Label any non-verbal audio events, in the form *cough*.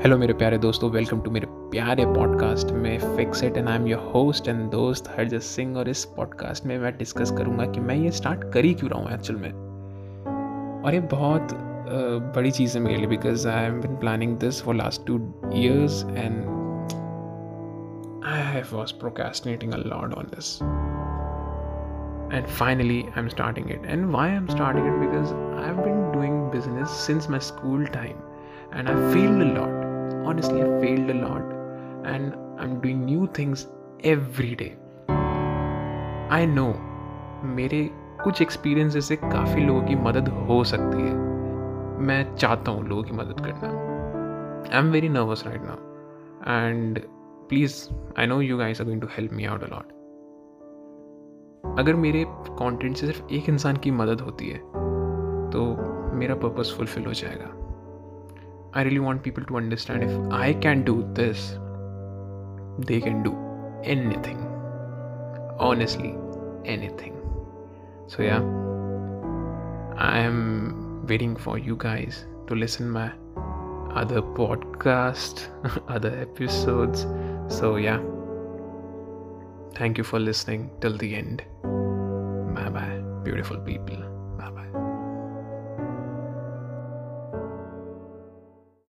Hello मेरे प्यारे दोस्तों वेलकम टू मेरे प्यारे पॉडकास्ट में fix it and I am your host and दोस्त हरजत सिंह और इस पॉडकास्ट में मैं डिस्कस करूँगा कि मैं ये स्टार्ट कर ही क्यों रहा हूँ एक्चुअल में। और ये बहुत बड़ी चीज़ है मेरे लिए because I am been planning this for last two years and I was procrastinating a lot on this and finally, i'm starting it. And why i'm starting it? Because i've been doing business since my school time and i failed a lot. Honestly, I failed a lot and I'm doing new things every day. I know मेरे कुछ experience से काफ़ी लोगों की मदद हो सकती है। मैं चाहता हूँ लोगों की मदद करना। I am very nervous right now and please I know you guys are going to help me out a lot अगर मेरे कंटेंट से सिर्फ़ एक इंसान की मदद होती है तो मेरा पर्पस फुलफिल हो जाएगा। I really want people to understand if I can do this, they can do anything. Honestly, anything. So yeah, I am waiting for you guys to listen my other podcast, *laughs* other episodes. So yeah, thank you for listening till the end. Bye bye, beautiful people. Bye bye.